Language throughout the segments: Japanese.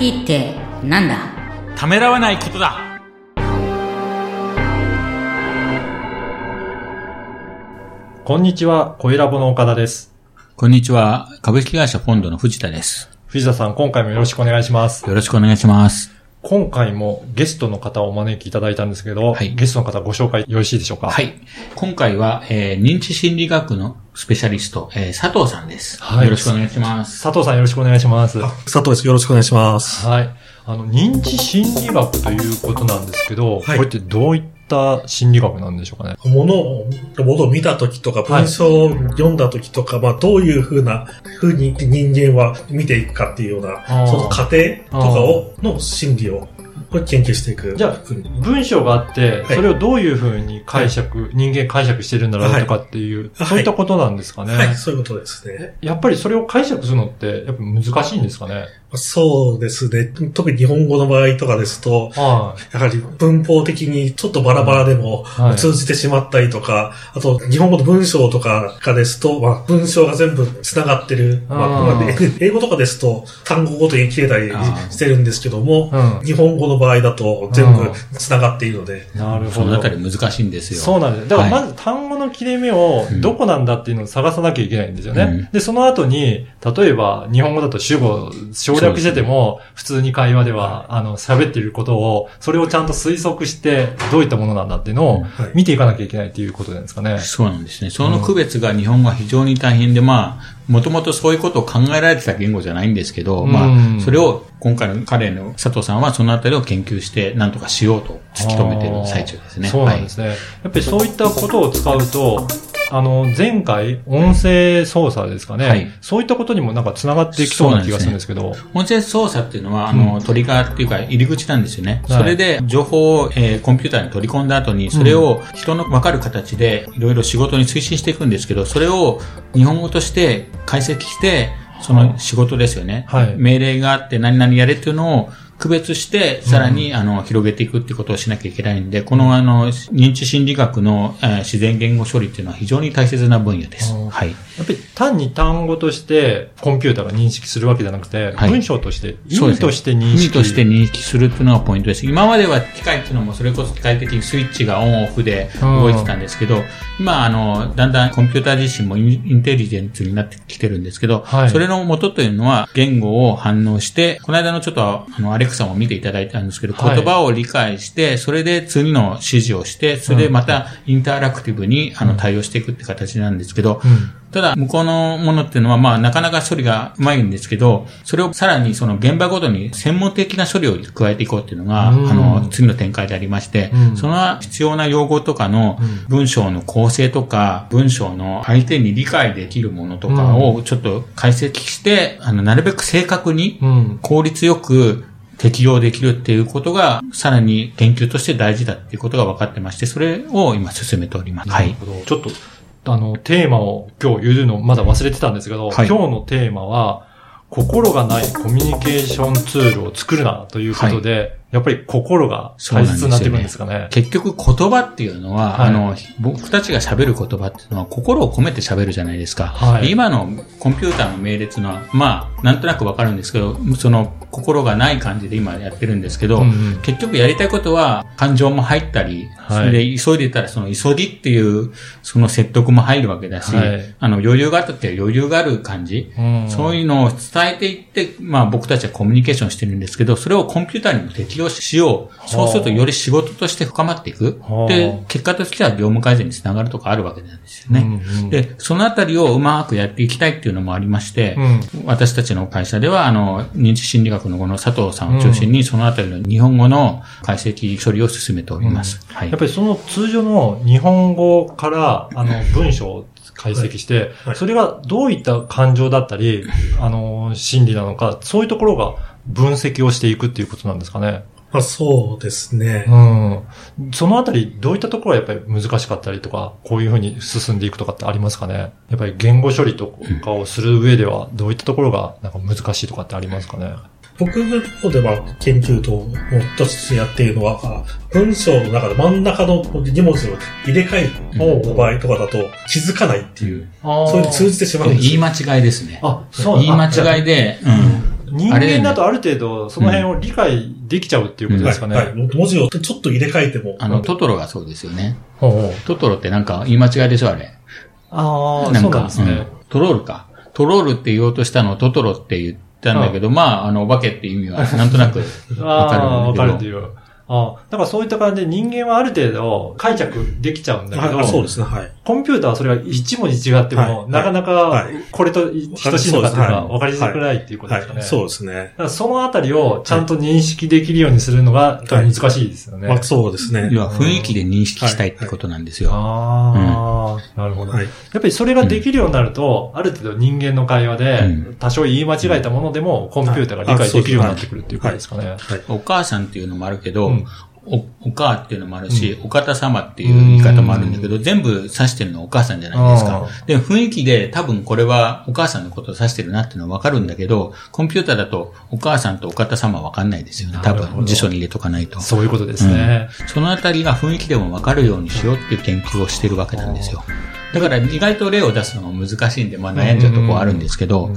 IT ってなんだ？ためらわないことだこんにちは、小ラボの岡田です。こんにちは。株式会社フォンドの藤田です。藤田さん、今回もよろしくお願いします。よろしくお願いします。今回もゲストの方をお招きいただいたんですけど、はいゲストの方ご紹介よろしいでしょうか？はい。今回は、えー認知心理学のスペシャリスト、えー佐藤さんです。はいよろしくお願いします。佐藤さんよろしくお願いします。佐藤です。よろしくお願いします。はい。あの、認知心理学ということなんですけど、はいこれってどういった心理学なんでしょうかね。物を、物を見たときとか、はい文章を読んだときとか、まあ、どういうふうな、ふうに人間は見ていくかっていうような、その過程とかを、の心理を、これ研究していく。じゃあ文章があって、はいそれをどういうふうに解釈、人間解釈してるんだろうとかっていう、はいそういったことなんですかね。はい、そういうことですね。やっぱりそれを解釈するのって、やっぱ難しいんですかね。そうですね。特に日本語の場合とかですと、はやはり文法的にちょっとバラバラでもはい通じてしまったりとか、あと日本語の文章とかがですと、まあ、文章が全部繋がってる。まあうんまあね 英語とかですと単語ごとに切れたりしてるんですけども、うん日本語の場合だと全部繋がっているので、い。なるほそのど。あたり難しいんですよ。そうなんです。だからはいまず単語の切れ目をうんどこなんだっていうのを探さなきゃいけないんですよね。うんで、その後に、例えば日本語だと主語省略してても、普通に会話では、あの、喋っていることを、それをちゃんと推測して、どういったものなんだっていうのをはい見ていかなきゃいけないっていうことなんですかね。そうなんですね。その区別が日本語は非常に大変で、まあ、もともとそういうことを考えられてた言語じゃないんですけど、うんまあ、それを今回の彼の佐藤さんはそのあたりを研究して何とかしようと突き止めている最中ですね。そうなんですね。やっぱりそういったことを使うと、あの、前回、音声操作ですかね。はいそういったことにもなんか繋がっていきそうな気がするんですけど。音声操作っていうのは、あの、トリガーっていうか、入り口なんですよね。はいそれで、情報を、えーコンピューターに取り込んだ後に、それを人の分かる形で、いろいろ仕事に推進していくんですけど、それを日本語として解析して、その仕事ですよね。はい命令があって何々やれっていうのを、区別して、さらに、あの、広げていくってことをしなきゃいけないんで、この、あの、認知心理学の、えー自然言語処理っていうのは非常に大切な分野です。うんはい。やっぱり単に単語としてコンピューターが認識するわけじゃなくて、はい文章として、意味として認意味識。として認識するっていうのがポイントです。今までは機械っていうのもそれこそ機械的にスイッチがオンオフで動いてたんですけど、今あの、だんだんコンピューター自身もインテリジェンスになってきてるんですけど、はいそれの元というのは言語を反応して、この間のちょっとあの、アレクサも見ていただいたんですけど、はい。言葉を理解して、それで次の指示をして、それでまたインタラクティブにあの対応していくって形なんですけど、うん。ただ、向こうのものっていうのは、まあ、なかなか処理がうまいんですけど、それをさらにその現場ごとに専門的な処理を加えていこうっていうのが、うん。あの、次の展開でありまして、うん。その必要な用語とかの文章の構成とか、文章の相手に理解できるものとかをちょっと解析して、あの、なるべく正確にうん。効率よく適用できるっていうことが、さらに研究として大事だっていうことが分かってまして、それを今進めております。はい。ちょっと、あの、テーマを今日言うのまだ忘れてたんですけど、はい今日のテーマは、心がないコミュニケーションツールを作るなということで、やっぱり心が大切になってくるんですかね。結局言葉っていうのは、はい。あの、僕たちが喋る言葉っていうのは心を込めて喋るじゃないですか。はい。で今のコンピューターの命令っていうのは、まあ、なんとなくわかるんですけど、その心がない感じで今やってるんですけど、うんうん。結局やりたいことは感情も入ったり、はい。それで急いでたらその急ぎっていうその説得も入るわけだし、はい。あの余裕があったって余裕がある感じ、うん。そういうのを伝えていって、まあ僕たちはコミュニケーションしてるんですけど、それをコンピューターにも適用しよう。そうするとより仕事として深まっていくは。あで、結果としては業務改善につながるとかあるわけなんですよね。うんうんで、そのあたりをうまくやっていきたいっていうのもありまして、うん私たちの会社では、あの、認知心理学のこの佐藤さんを中心に、そのあたりの日本語の解析処理を進めております。はいやっ。ぱりその通常の日本語から、あの、文章を解析して、はいそれがどういった感情だったり、あの、心理なのか、そういうところが分析をしていくっていうことなんですかね。まあ、そうですね。うん。そのあたり、どういったところがやっぱり難しかったりとか、こういうふうに進んでいくとかってありますかねやっぱり言語処理とかをする上では、どういったところがなんか難しいとかってありますかね僕の方では研究ともとしてやっているのは、文章の中で真ん中の2文字を入れ替える場合とかだと気づかないっていう、あそれで通じてしまうんですよ。言い間違いですね。あ、そう言い間違いで、うん。人間だとある程度その辺を理解できちゃうっていうことですかね。はい、はい。文字をちょっと入れ替えても。あの、トトロがそうですよね。ほうほうトトロってなんか言い間違いでしょ、あれ。ああ、なんかそうなんですね。うんトロールか。トロールって言おうとしたのをトトロって言ったんだけど、まあ、あの、お化けって意味はなんとなくわかるああ、わんだけど。かるっていう。ああ、だからそういった感じで人間はある程度解釈できちゃうんだけど、はい、そうですね、はい。コンピューターはそれは一文字違っても、はいなかなかはいこれと等しいのかっていうのがはい分かりづらいっていうことですかね。はい、そうですね。そのあたりをちゃんと認識できるようにするのが難しいですよね。まあ、そうですね。要は雰囲気で認識したいってことなんですよ。ああ、なるほど。はい。やっぱりそれができるようになると、ある程度人間の会話でうん、多少言い間違えたものでも、コンピューターが理解できるようになってくるっていうことですかね。はい。お母さんっていうのもあるけど、うんお、お母っていうのもあるし、お方様っていう言い方もあるんだけど、全部指してるのはお母さんじゃないですか。で、雰囲気で多分これはお母さんのことを指してるなっていうのはわかるんだけど、コンピューターだとお母さんとお方様はわかんないですよね。多分辞書に入れとかないと。そういうことですね。そのあたりが雰囲気でもわかるようにしようっていう研究をしてるわけなんですよ。だから意外と例を出すのが難しいんで、まあ悩んじゃうとこはあるんですけど、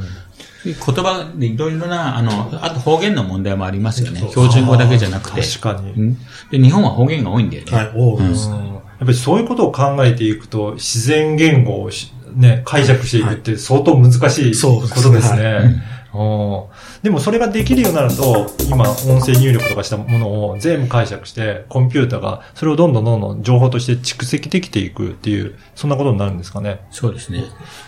言葉でいろいろな、あの、あと方言の問題もありますよね。標準語だけじゃなくて。確かに。うんで日本は方言が多いんだよね。はい、多いです。やっぱりそういうことを考えていくと、自然言語をしね、解釈していくって相当難しいそうですねことですね。うんでもそれができるようになると、今音声入力とかしたものを全部解釈して、コンピューターがそれをどんどんどんどん情報として蓄積できていくっていう、そんなことになるんですかね。そうですね。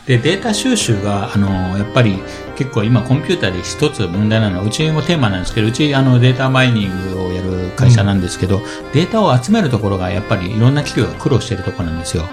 で、データ収集が、あの、やっぱり結構今コンピューターで一つ問題なのは、うちもテーマなんですけど、うちあのデータマイニングをやる会社なんですけど、データを集めるところがやっぱりいろんな企業が苦労してるところなんですよ。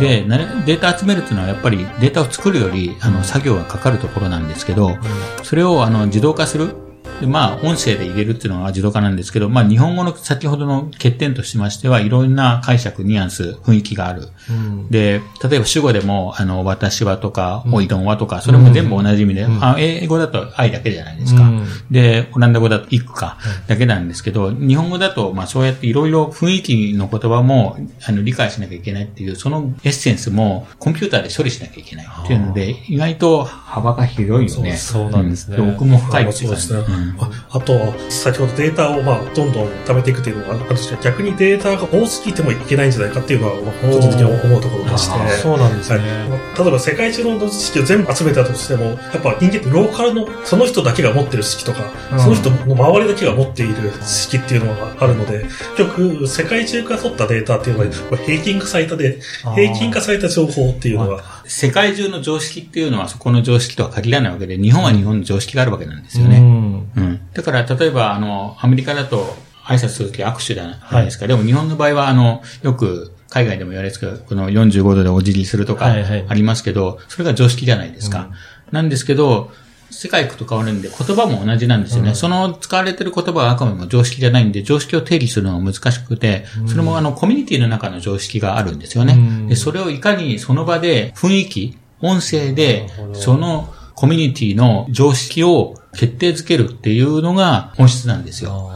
で、なデータ集めるっていうのはやっぱりデータを作るより、あの、作業がかかるところなんですけど、それをあの、自動化する。でまあ、音声で入れるっていうのは自動化なんですけど、まあ、日本語の先ほどの欠点としましては、いろんな解釈、ニュアンス、雰囲気がある。うん。で、例えば主語でも、あの、私はとか、おいどんはとか、それも全部同じ意味で、あ英語だと愛だけじゃないですか。うん。で、オランダ語だとイクか、だけなんですけど、日本語だと、まあそうやっていろいろ雰囲気の言葉も、あの、理解しなきゃいけないっていう、そのエッセンスも、コンピューターで処理しなきゃいけないっていうので、意外と幅が広いよね。そうなんですね。うん。奥も深いそううですね。うんああと、先ほどデータをまあどんどん貯めていくっていうのがあるんですけど、逆にデータが多すぎてもいけないんじゃないかっていうのは、まあ個人的に思うところでして。あそうなんですね。はい例えば世界中の知識を全部集めたとしても、やっぱ人間ってローカルのその人だけが持ってる知識とか、うんその人の周りだけが持っている知識っていうのがあるので、結局世界中から取ったデータっていうのは平均化されたで、平均化された情報っていうのが、世界中の常識っていうのはそこの常識とは限らないわけで、日本は日本の常識があるわけなんですよね。うんうん。だから、例えば、あの、アメリカだと挨拶するとき握手じゃないですか。でも日本の場合は、あの、よく海外でも言われるんですけど、この45度でお辞儀するとかはいはいありますけど、それが常識じゃないですか。なんですけど、世界行くと変わるんで、言葉も同じなんですよね。その使われてる言葉はあくまでも常識じゃないんで、常識を定義するのが難しくて、それもあの、コミュニティの中の常識があるんですよね。うんで、それをいかにその場で雰囲気、音声でそのコミュニティの常識を決定づけるっていうのが本質なんですよ。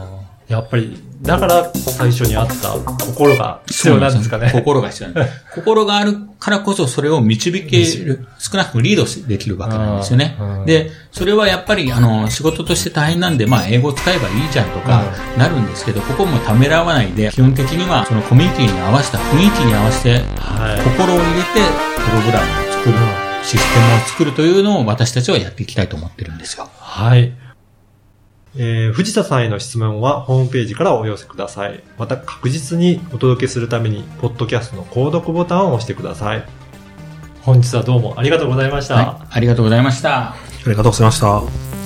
やっぱり、だから最初にあった心が必要なんですかね。心が必要なんです。心があるからこそそれを導ける、少なくともリードできるわけなんですよねうん。で、それはやっぱり、あの、仕事として大変なんで、まあ、英語使えばいいじゃんとか、なるんですけど、ここもためらわないで、基本的には、そのコミュニティに合わせた雰囲気に合わせて、はい。心を入れて、プログラムを作る、システムを作るというのを私たちはやっていきたいと思ってるんですよ。はい。えー、藤田さんへの質問はホームページからお寄せください。また確実にお届けするために、ポッドキャストの購読ボタンを押してください。本日はどうもありがとうございました。はい。ありがとうございました。ありがとうございました。